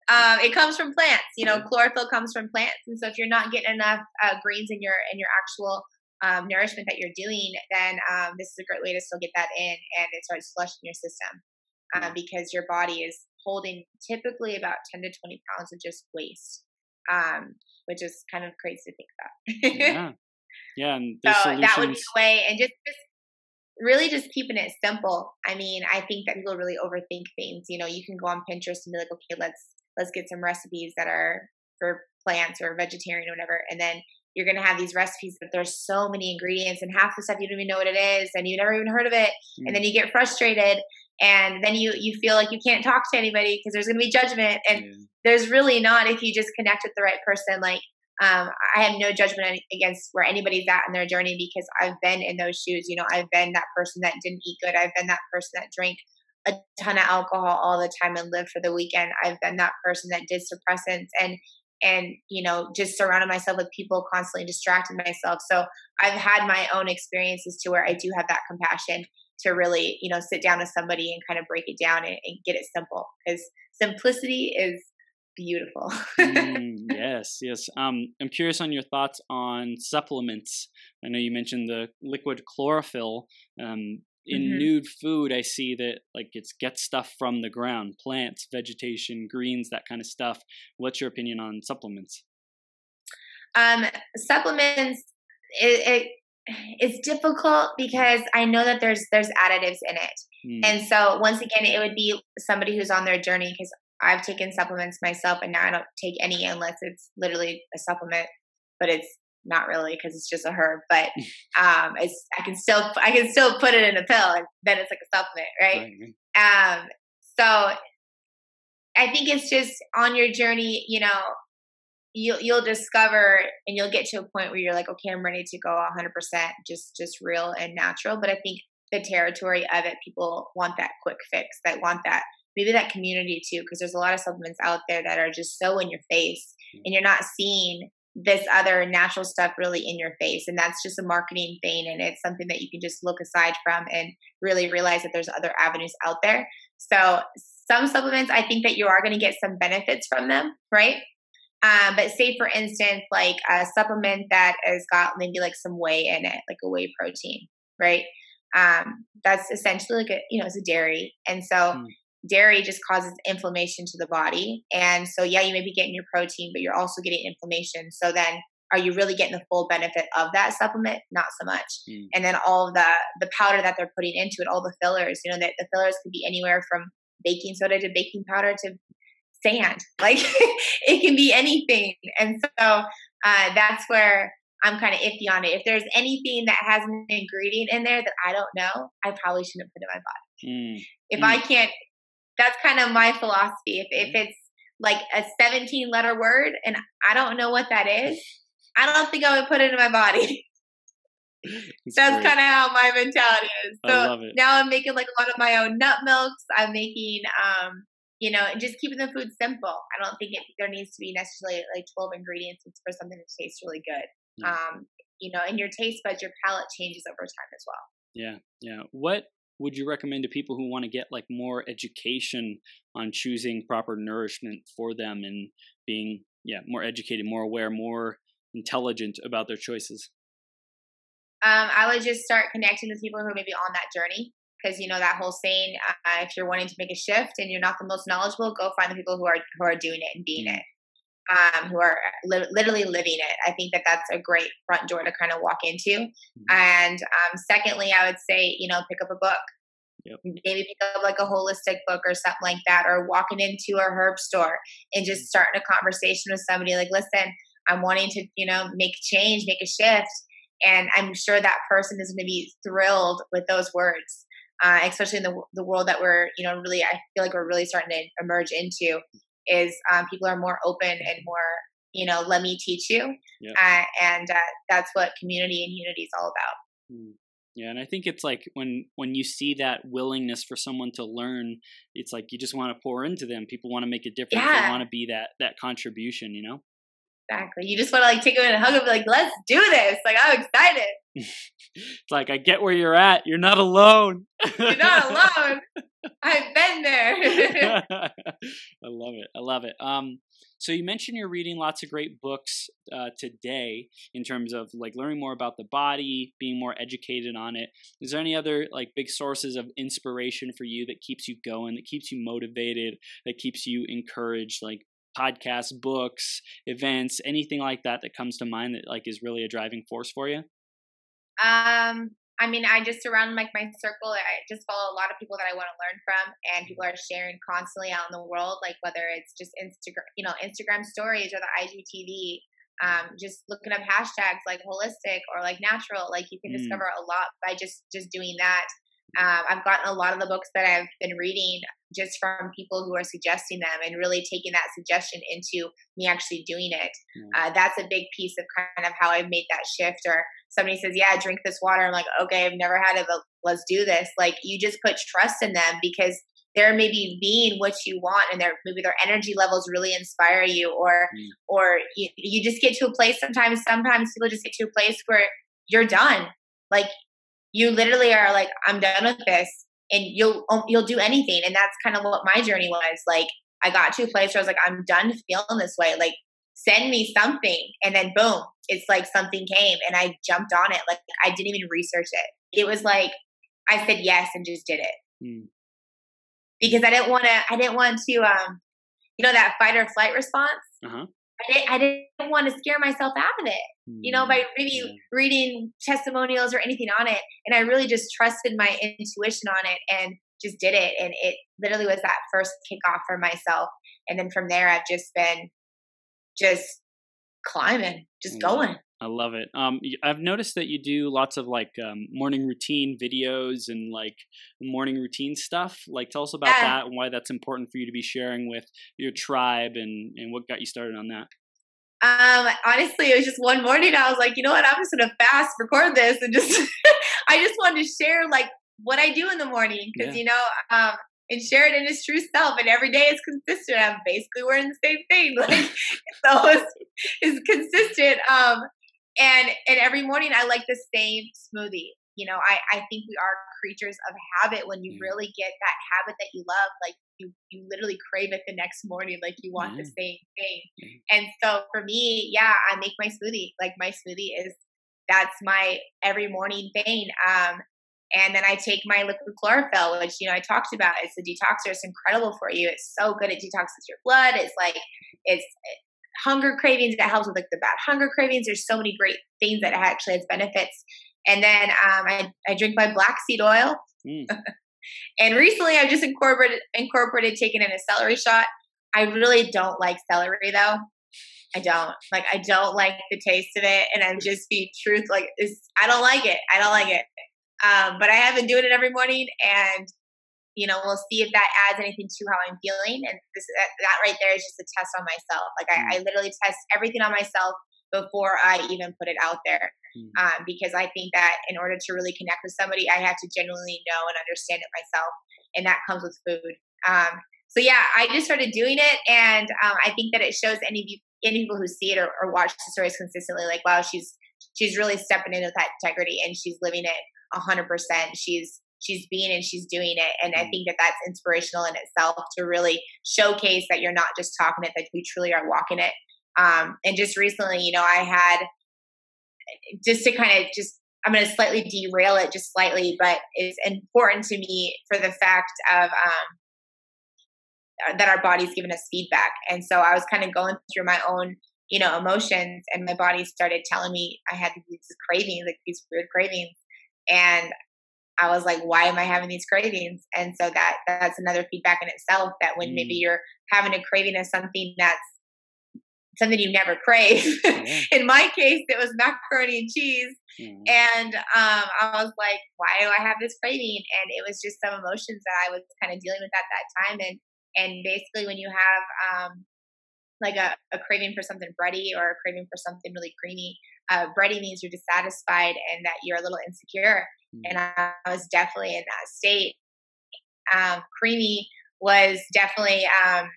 Um, it comes from plants. You know, chlorophyll comes from plants, and so if you're not getting enough uh, greens in your in your actual um, nourishment that you're doing, then um, this is a great way to still get that in, and it starts flushing your system uh, because your body is holding typically about 10 to 20 pounds of just waste, um, which is kind of crazy to think about. yeah, yeah, and so solutions... that would be the way, and just, just really just keeping it simple. I mean, I think that people really overthink things. You know, you can go on Pinterest and be like, okay, let's let's get some recipes that are for plants or vegetarian or whatever. And then you're going to have these recipes but there's so many ingredients and half the stuff you don't even know what it is and you've never even heard of it. Mm. And then you get frustrated and then you, you feel like you can't talk to anybody because there's going to be judgment. And yeah. there's really not if you just connect with the right person. Like, um, I have no judgment against where anybody's at in their journey because I've been in those shoes. You know, I've been that person that didn't eat good. I've been that person that drank a ton of alcohol all the time and live for the weekend. I've been that person that did suppressants and and you know just surrounded myself with people constantly distracting myself. So I've had my own experiences to where I do have that compassion. to really, you know, sit down with somebody and kind of break it down and, and get it simple because simplicity is beautiful. mm, yes, yes. Um, I'm curious on your thoughts on supplements. I know you mentioned the liquid chlorophyll. Um, in mm-hmm. nude food, I see that like it's get stuff from the ground, plants, vegetation, greens, that kind of stuff. What's your opinion on supplements? Um, supplements, it, it it's difficult because I know that there's there's additives in it. Mm. And so once again, it would be somebody who's on their journey because I've taken supplements myself, and now I don't take any unless it's literally a supplement, but it's not really because it's just a herb. But um, it's I can still I can still put it in a pill, and then it's like a supplement, right? right. Um, so I think it's just on your journey, you know, you'll you'll discover and you'll get to a point where you're like, okay, I'm ready to go 100% just just real and natural. But I think the territory of it, people want that quick fix, that want that maybe that community too, because there's a lot of supplements out there that are just so in your face, and you're not seeing this other natural stuff really in your face and that's just a marketing thing and it's something that you can just look aside from and really realize that there's other avenues out there so some supplements i think that you are going to get some benefits from them right um, but say for instance, like a supplement that has got maybe like some whey in it, like a whey protein, right? Um, that's essentially like a you know it's a dairy, and so mm. Dairy just causes inflammation to the body. And so yeah, you may be getting your protein, but you're also getting inflammation. So then are you really getting the full benefit of that supplement? Not so much. Mm. And then all the the powder that they're putting into it, all the fillers, you know, that the fillers could be anywhere from baking soda to baking powder to sand. Like it can be anything. And so uh, that's where I'm kind of iffy on it. If there's anything that has an ingredient in there that I don't know, I probably shouldn't put in my body. Mm. If mm. I can't, that's kind of my philosophy. If, if it's like a 17 letter word and I don't know what that is, I don't think I would put it in my body. That's kind of how my mentality is. So now I'm making like a lot of my own nut milks. I'm making um, you know, and just keeping the food simple. I don't think it, there needs to be necessarily like 12 ingredients it's for something to taste really good. Yeah. Um, you know, and your taste buds, your palate changes over time as well. Yeah, yeah. What would you recommend to people who want to get like more education on choosing proper nourishment for them and being, yeah, more educated, more aware, more intelligent about their choices? Um, I would just start connecting with people who are maybe on that journey because you know that whole saying uh, if you're wanting to make a shift and you're not the most knowledgeable go find the people who are who are doing it and being mm. it um, who are li- literally living it i think that that's a great front door to kind of walk into mm. and um, secondly i would say you know pick up a book Yep. Maybe pick up like a holistic book or something like that, or walking into a herb store and just mm. starting a conversation with somebody like, listen, I'm wanting to, you know, make change, make a shift. And I'm sure that person is going to be thrilled with those words uh, especially in the, the world that we're, you know, really, I feel like we're really starting to emerge into is um, people are more open and more, you know, let me teach you. Uh, and uh, that's what community and unity is all about. Mm. Yeah, and I think it's like when when you see that willingness for someone to learn, it's like you just want to pour into them. People want to make a difference. Yeah. They want to be that that contribution, you know. Exactly. You just want to like take them and hug them, like, let's do this. Like, I'm excited. it's like, I get where you're at. You're not alone. you're not alone. I've there. I love it. I love it. Um, so you mentioned you're reading lots of great books uh, today in terms of like learning more about the body, being more educated on it. Is there any other like big sources of inspiration for you that keeps you going, that keeps you motivated, that keeps you encouraged? Like podcasts, books, events, anything like that that comes to mind that like is really a driving force for you? Um, I mean, I just surround like my circle. I just follow a lot of people that I want to learn from, and people are sharing constantly out in the world. Like whether it's just Instagram, you know, Instagram stories or the IGTV. Um, just looking up hashtags like holistic or like natural. Like you can mm. discover a lot by just just doing that. Um, I've gotten a lot of the books that I've been reading just from people who are suggesting them and really taking that suggestion into me actually doing it. Mm. Uh, that's a big piece of kind of how I've made that shift. Or somebody says, Yeah, drink this water. I'm like, Okay, I've never had it, but let's do this. Like, you just put trust in them because they're maybe being what you want and their maybe their energy levels really inspire you or mm. or you, you just get to a place sometimes sometimes people just get to a place where you're done like you literally are like, I'm done with this, and you'll um, you'll do anything, and that's kind of what my journey was. Like, I got to a place where I was like, I'm done feeling this way. Like, send me something, and then boom, it's like something came, and I jumped on it. Like, I didn't even research it. It was like I said yes and just did it. Mm. Because I didn't want to. I didn't want to. Um, you know that fight or flight response. Uh-huh. I didn't, I didn't want to scare myself out of it, you know, by maybe hmm, yeah. reading testimonials or anything on it. And I really just trusted my intuition on it and just did it. And it literally was that first kickoff for myself. And then from there, I've just been just climbing, just yeah. going. I love it. Um, I've noticed that you do lots of like um, morning routine videos and like morning routine stuff. Like, tell us about yeah. that and why that's important for you to be sharing with your tribe and and what got you started on that. Um, honestly, it was just one morning. I was like, you know what? I'm just gonna fast record this and just I just wanted to share like what I do in the morning because yeah. you know um, and share it in his true self. And every day is consistent. I'm basically wearing the same thing. Like so it's, it's consistent. Um and and every morning I like the same smoothie. You know, I I think we are creatures of habit. When you mm. really get that habit that you love, like you you literally crave it the next morning, like you want mm. the same thing. Mm. And so for me, yeah, I make my smoothie. Like my smoothie is that's my every morning thing. Um, and then I take my liquid chlorophyll, which you know I talked about. It's a detoxer. It's incredible for you. It's so good. It detoxes your blood. It's like it's hunger cravings. It helps with like the bad hunger cravings. There's so many great things that actually has benefits. And then um, I, I drink my black seed oil. Mm. and recently I've just incorporated incorporated taking in a celery shot. I really don't like celery though. I don't like. I don't like the taste of it, and I'm just being truth. Like, I don't like it. I don't like it. Um, but I have been doing it every morning, and you know, we'll see if that adds anything to how I'm feeling. And this, that, that right there is just a test on myself. Like I, mm. I literally test everything on myself before I even put it out there. Mm. Um, because I think that in order to really connect with somebody, I have to genuinely know and understand it myself. And that comes with food. Um, so yeah, I just started doing it. And um, I think that it shows any, of you, any people who see it or, or watch the stories consistently, like, wow, she's, she's really stepping into that integrity and she's living it a hundred percent. She's, she's being and she's doing it. And I mm. think that that's inspirational in itself to really showcase that you're not just talking it, that you truly are walking it. Um, and just recently, you know, I had just to kind of just I'm going to slightly derail it just slightly, but it's important to me for the fact of um, that our body's giving us feedback. And so I was kind of going through my own, you know, emotions, and my body started telling me I had these cravings, like these weird cravings, and I was like, why am I having these cravings? And so that that's another feedback in itself that when mm. maybe you're having a craving of something that's something you never crave. Yeah. in my case, it was macaroni and cheese. Mm. And um, I was like, why do I have this craving? And it was just some emotions that I was kind of dealing with at that time. And and basically when you have um, like a, a craving for something bready or a craving for something really creamy, uh, bready means you're dissatisfied and that you're a little insecure and I was definitely in that state. Um, creamy was definitely um,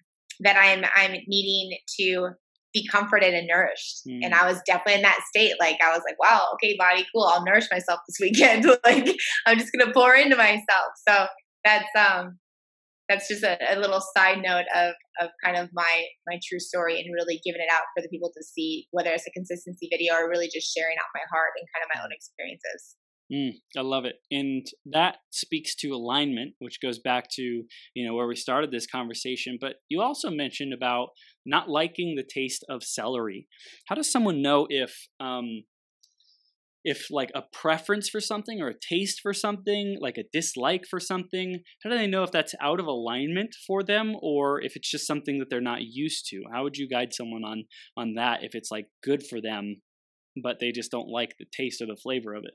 that I'm I'm needing to be comforted and nourished, mm. and I was definitely in that state. Like I was like, wow, okay, body, cool. I'll nourish myself this weekend. like I'm just gonna pour into myself. So that's um that's just a, a, little side note of of kind of my my true story and really giving it out for the people to see whether it's a consistency video or really just sharing out my heart and kind of my own experiences Mm, I love it. And that speaks to alignment, which goes back to, you know, where we started this conversation. But you also mentioned about not liking the taste of celery. How does someone know if um if like a preference for something or a taste for something, like a dislike for something, how do they know if that's out of alignment for them or if it's just something that they're not used to? How would you guide someone on on that if it's like good for them but they just don't like the taste or the flavor of it?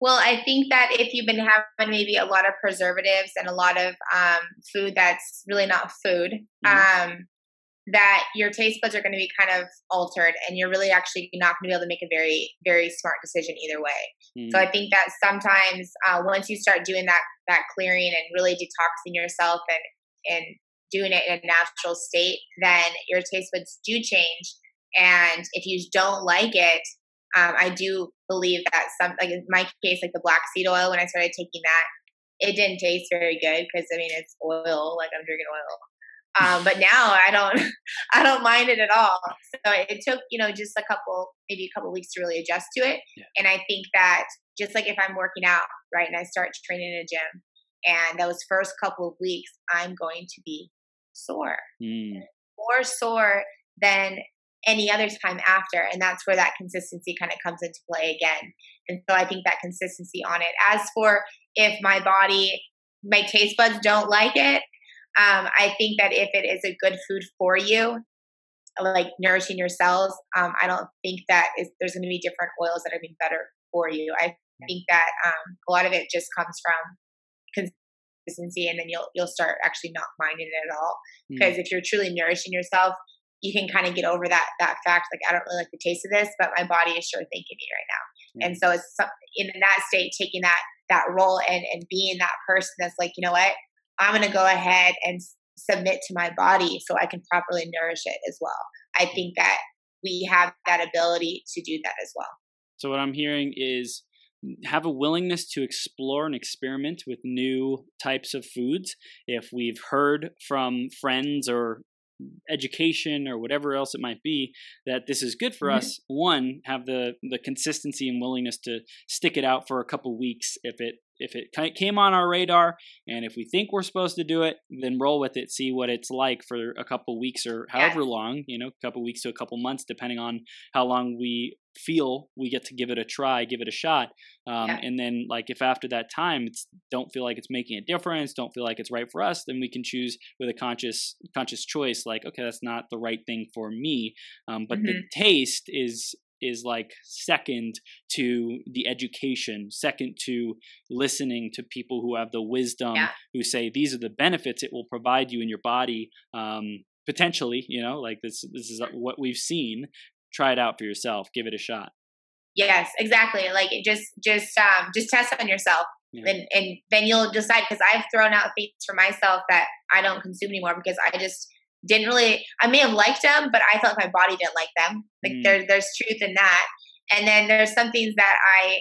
Well, I think that if you've been having maybe a lot of preservatives and a lot of um, food that's really not food, mm-hmm. um, that your taste buds are going to be kind of altered and you're really actually not going to be able to make a very, very smart decision either way. Mm-hmm. So I think that sometimes uh, once you start doing that, that clearing and really detoxing yourself and, and doing it in a natural state, then your taste buds do change. And if you don't like it, Um, I do believe that some, like in my case, like the black seed oil, when I started taking that, it didn't taste very good because I mean it's oil, like I'm drinking oil. Um, but now I don't, I don't mind it at all. So it took, you know, just a couple, maybe a couple weeks to really adjust to it. Yeah. And I think that just like if I'm working out, right, and I start training in a gym, and those first couple of weeks, I'm going to be sore, mm. more sore than any other time after. And that's where that consistency kind of comes into play again. And so I think that consistency on it. As for if my body, my taste buds don't like it, um, I think that if it is a good food for you, like nourishing your cells, um, I don't think that is, there's going to be different oils that are being better for you. I think that um, a lot of it just comes from consistency, and then you'll you'll start actually not minding it at all. Because mm. if you're truly nourishing yourself, you can kind of get over that that fact. Like I don't really like the taste of this, but my body is sure thanking me right now. Mm. And so it's in that state, taking that that role and and being that person that's like, you know what, I'm going to go ahead and submit to my body so I can properly nourish it as well. I mm. think that we have that ability to do that as well. So what I'm hearing is have a willingness to explore and experiment with new types of foods. If we've heard from friends or education or whatever else it might be that this is good for mm-hmm. us one have the the consistency and willingness to stick it out for a couple weeks if it if it came on our radar and if we think we're supposed to do it then roll with it see what it's like for a couple weeks or however yeah. long you know a couple weeks to a couple months depending on how long we feel we get to give it a try give it a shot um, yeah. and then like if after that time it's don't feel like it's making a difference don't feel like it's right for us then we can choose with a conscious conscious choice like okay that's not the right thing for me um, but mm-hmm. the taste is is like second to the education, second to listening to people who have the wisdom, yeah. who say these are the benefits it will provide you in your body. Um, potentially, you know, like this this is what we've seen. Try it out for yourself. Give it a shot. Yes, exactly. Like just just um just test on yourself. Yeah. And and then you'll decide because I've thrown out things for myself that I don't consume anymore because I just didn't really I may have liked them, but I felt my body didn't like them. Like mm. there there's truth in that. And then there's some things that I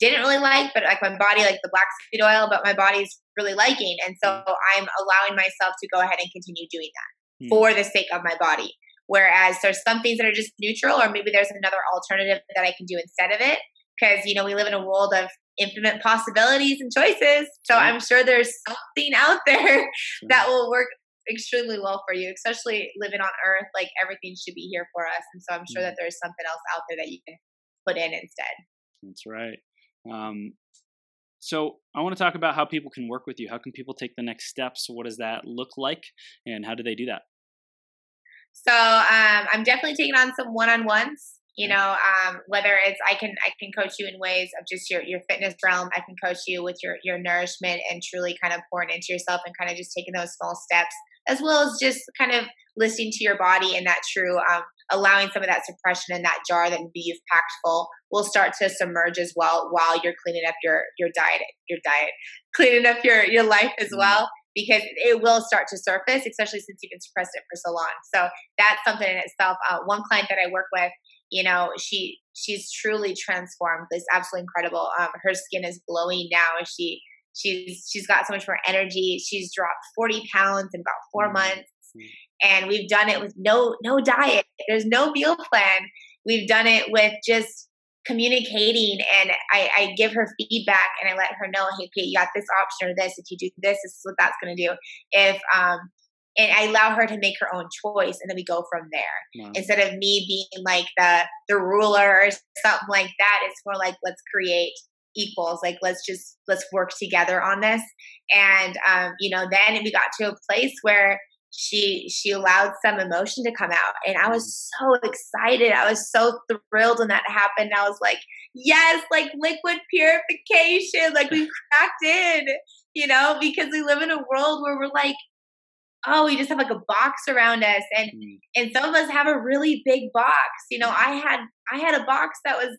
didn't really like, but like my body, like the black seed oil, but my body's really liking. And so mm. I'm allowing myself to go ahead and continue doing that mm. for the sake of my body. Whereas there's some things that are just neutral, or maybe there's another alternative that I can do instead of it. Because, you know, we live in a world of infinite possibilities and choices. So I'm sure there's something out there that will work extremely well for you, especially living on Earth. Like everything should be here for us, and so I'm sure mm-hmm. that there's something else out there that you can put in instead. That's right. Um, so I want to talk about how people can work with you. How can people take the next steps? What does that look like, and how do they do that? So um, I'm definitely taking on some one-on-ones you know um, whether it's i can i can coach you in ways of just your your fitness realm i can coach you with your your nourishment and truly kind of pouring into yourself and kind of just taking those small steps as well as just kind of listening to your body and that true um, allowing some of that suppression in that jar that you've packed full will start to submerge as well while you're cleaning up your your diet your diet cleaning up your your life as mm-hmm. well because it will start to surface especially since you've been suppressed it for so long. So that's something in itself uh, one client that i work with you know she she's truly transformed. It's absolutely incredible. Um, her skin is glowing now. She she's she's got so much more energy she's dropped 40 pounds in about 4 mm-hmm. months and we've done it with no no diet there's no meal plan we've done it with just communicating and I, I give her feedback and I let her know, hey, okay, you got this option or this. If you do this, this is what that's going to do. If um, and I allow her to make her own choice, and then we go from there. Wow. Instead of me being like the the ruler or something like that, it's more like let's create equals. Like let's just let's work together on this. And um, you know, then we got to a place where she she allowed some emotion to come out and i was mm. so excited i was so thrilled when that happened i was like yes like liquid purification like we cracked in you know because we live in a world where we're like oh, we just have like a box around us, and mm. and some of us have a really big box. You know, I had I had a box that was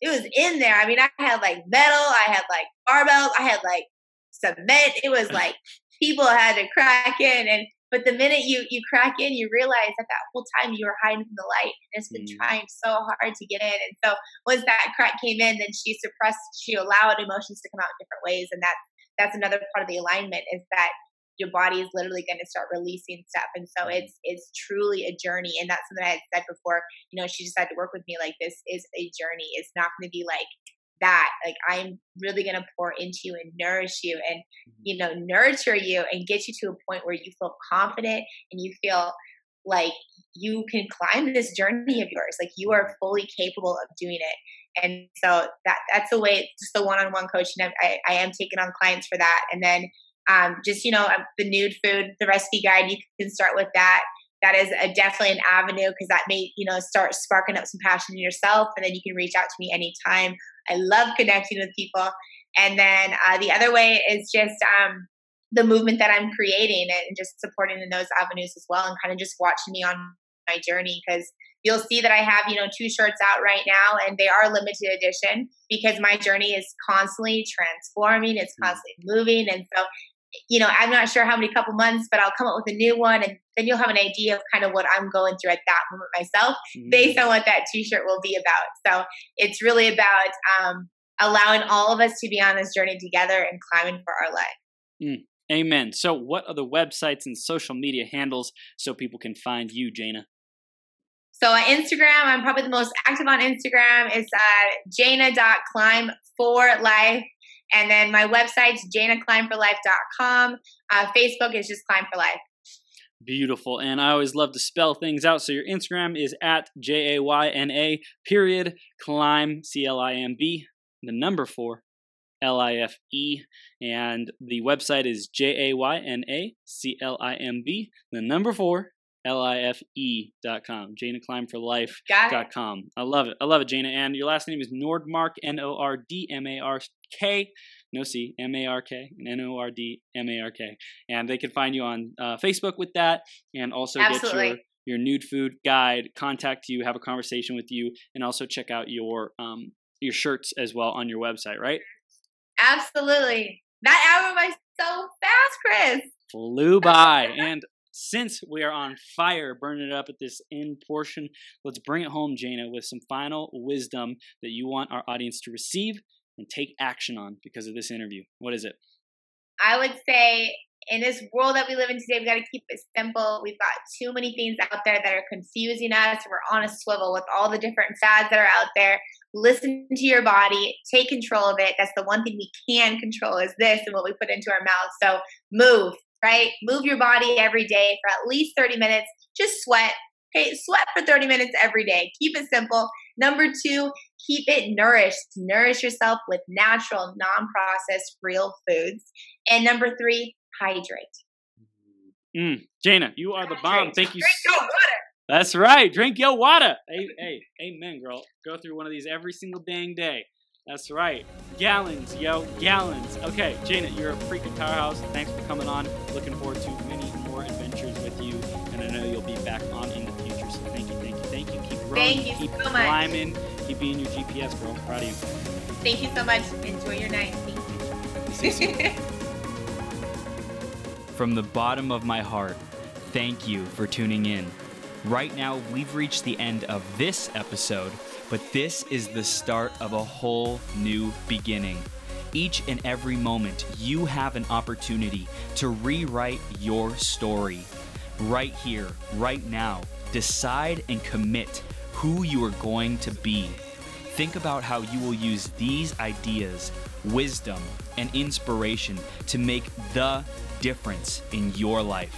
it was in there. I mean, I had like metal, I had like barbells, I had like cement. It was like people had to crack in, and But the minute you you crack in, you realize that that whole time you were hiding from the light and it's been mm. trying so hard to get in. And so once that crack came in, then she suppressed, she allowed emotions to come out in different ways. And that that's another part of the alignment is that your body is literally going to start releasing stuff. And so it's it's truly a journey. And that's something I had said before. You know, she decided to work with me like this is a journey. It's not going to be like that like i'm really going to pour into you and nourish you and mm-hmm. you know nurture you and get you to a point where you feel confident and you feel like you can climb this journey of yours like you are mm-hmm. fully capable of doing it and so that that's the way just the one-on-one coaching I, I am taking on clients for that and then um, just you know um, the nude food the recipe guide you can start with that that is a, definitely an avenue because that may you know start sparking up some passion in yourself and then you can reach out to me anytime I love connecting with people. And then uh, the other way is just um, the movement that I'm creating and just supporting in those avenues as well, and kind of just watching me on my journey because you'll see that I have, you know, two shirts out right now and they are limited edition because my journey is constantly transforming, it's mm. constantly moving. And so you know, I'm not sure how many couple months, but I'll come up with a new one, and then you'll have an idea of kind of what I'm going through at that moment myself, mm-hmm. based on what that T-shirt will be about. So it's really about um, allowing all of us to be on this journey together and climbing for our life. Mm. Amen. So, what are the websites and social media handles so people can find you, Jayna? So on Instagram, I'm probably the most active on Instagram. It's uh, jayna.climb for life. And then my website's jaynaclimbforlife.com. Uh, Facebook is just Climb for Life. Beautiful. And I always love to spell things out. So your Instagram is at J A Y N A period climb, C L I M B, the number four, L I F E. And the website is J A Y N A C L I M B, the number four, L-I-F-E dot com. Jayna Climb for Life dot com. I love it. I love it, Jayna. And your last name is Nordmark, N-O-R-D-M-A-R-K. No C, M-A-R-K, and N-O-R-D-M-A-R-K. And they can find you on uh, Facebook with that and also Absolutely. get your, your nude food guide, contact you, have a conversation with you, and also check out your um, your shirts as well on your website, right? Absolutely. That hour went so fast, Chris. Flew by. and since we are on fire, burning it up at this end portion, let's bring it home, Jayna, with some final wisdom that you want our audience to receive and take action on because of this interview. What is it? I would say in this world that we live in today, we got to keep it simple. We've got too many things out there that are confusing us. We're on a swivel with all the different fads that are out there. Listen to your body, take control of it. That's the one thing we can control is this and what we put into our mouth. So move, right? Move your body every day for at least 30 minutes. Just sweat. Okay, sweat for 30 minutes every day. Keep it simple. Number two, keep it nourished. Nourish yourself with natural, non processed, real foods. And number three, hydrate. Mm, Jayna, you are the bomb. Thank you. Drink your water. That's right. Drink your water. Hey, hey, amen, girl. Go through one of these every single dang day. That's right. Gallons, yo, gallons. Okay, Jayna, you're a freaking powerhouse. Thanks for coming on. Looking forward to many more adventures with you, and I know you'll be back on in the future. So thank you, thank you, thank you. Keep growing, thank you keep so climbing, much. keep being your GPS, girl. Proud of you. Thank you so much. Enjoy your night. Thank you. From the bottom of my heart, thank you for tuning in. Right now, we've reached the end of this episode but this is the start of a whole new beginning. Each and every moment, you have an opportunity to rewrite your story. Right here, right now, decide and commit who you are going to be. Think about how you will use these ideas, wisdom, and inspiration to make the difference in your life.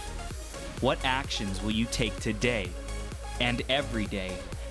What actions will you take today and every day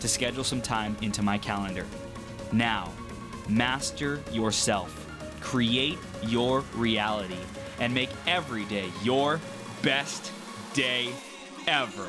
to schedule some time into my calendar. Now, master yourself, create your reality, and make every day your best day ever.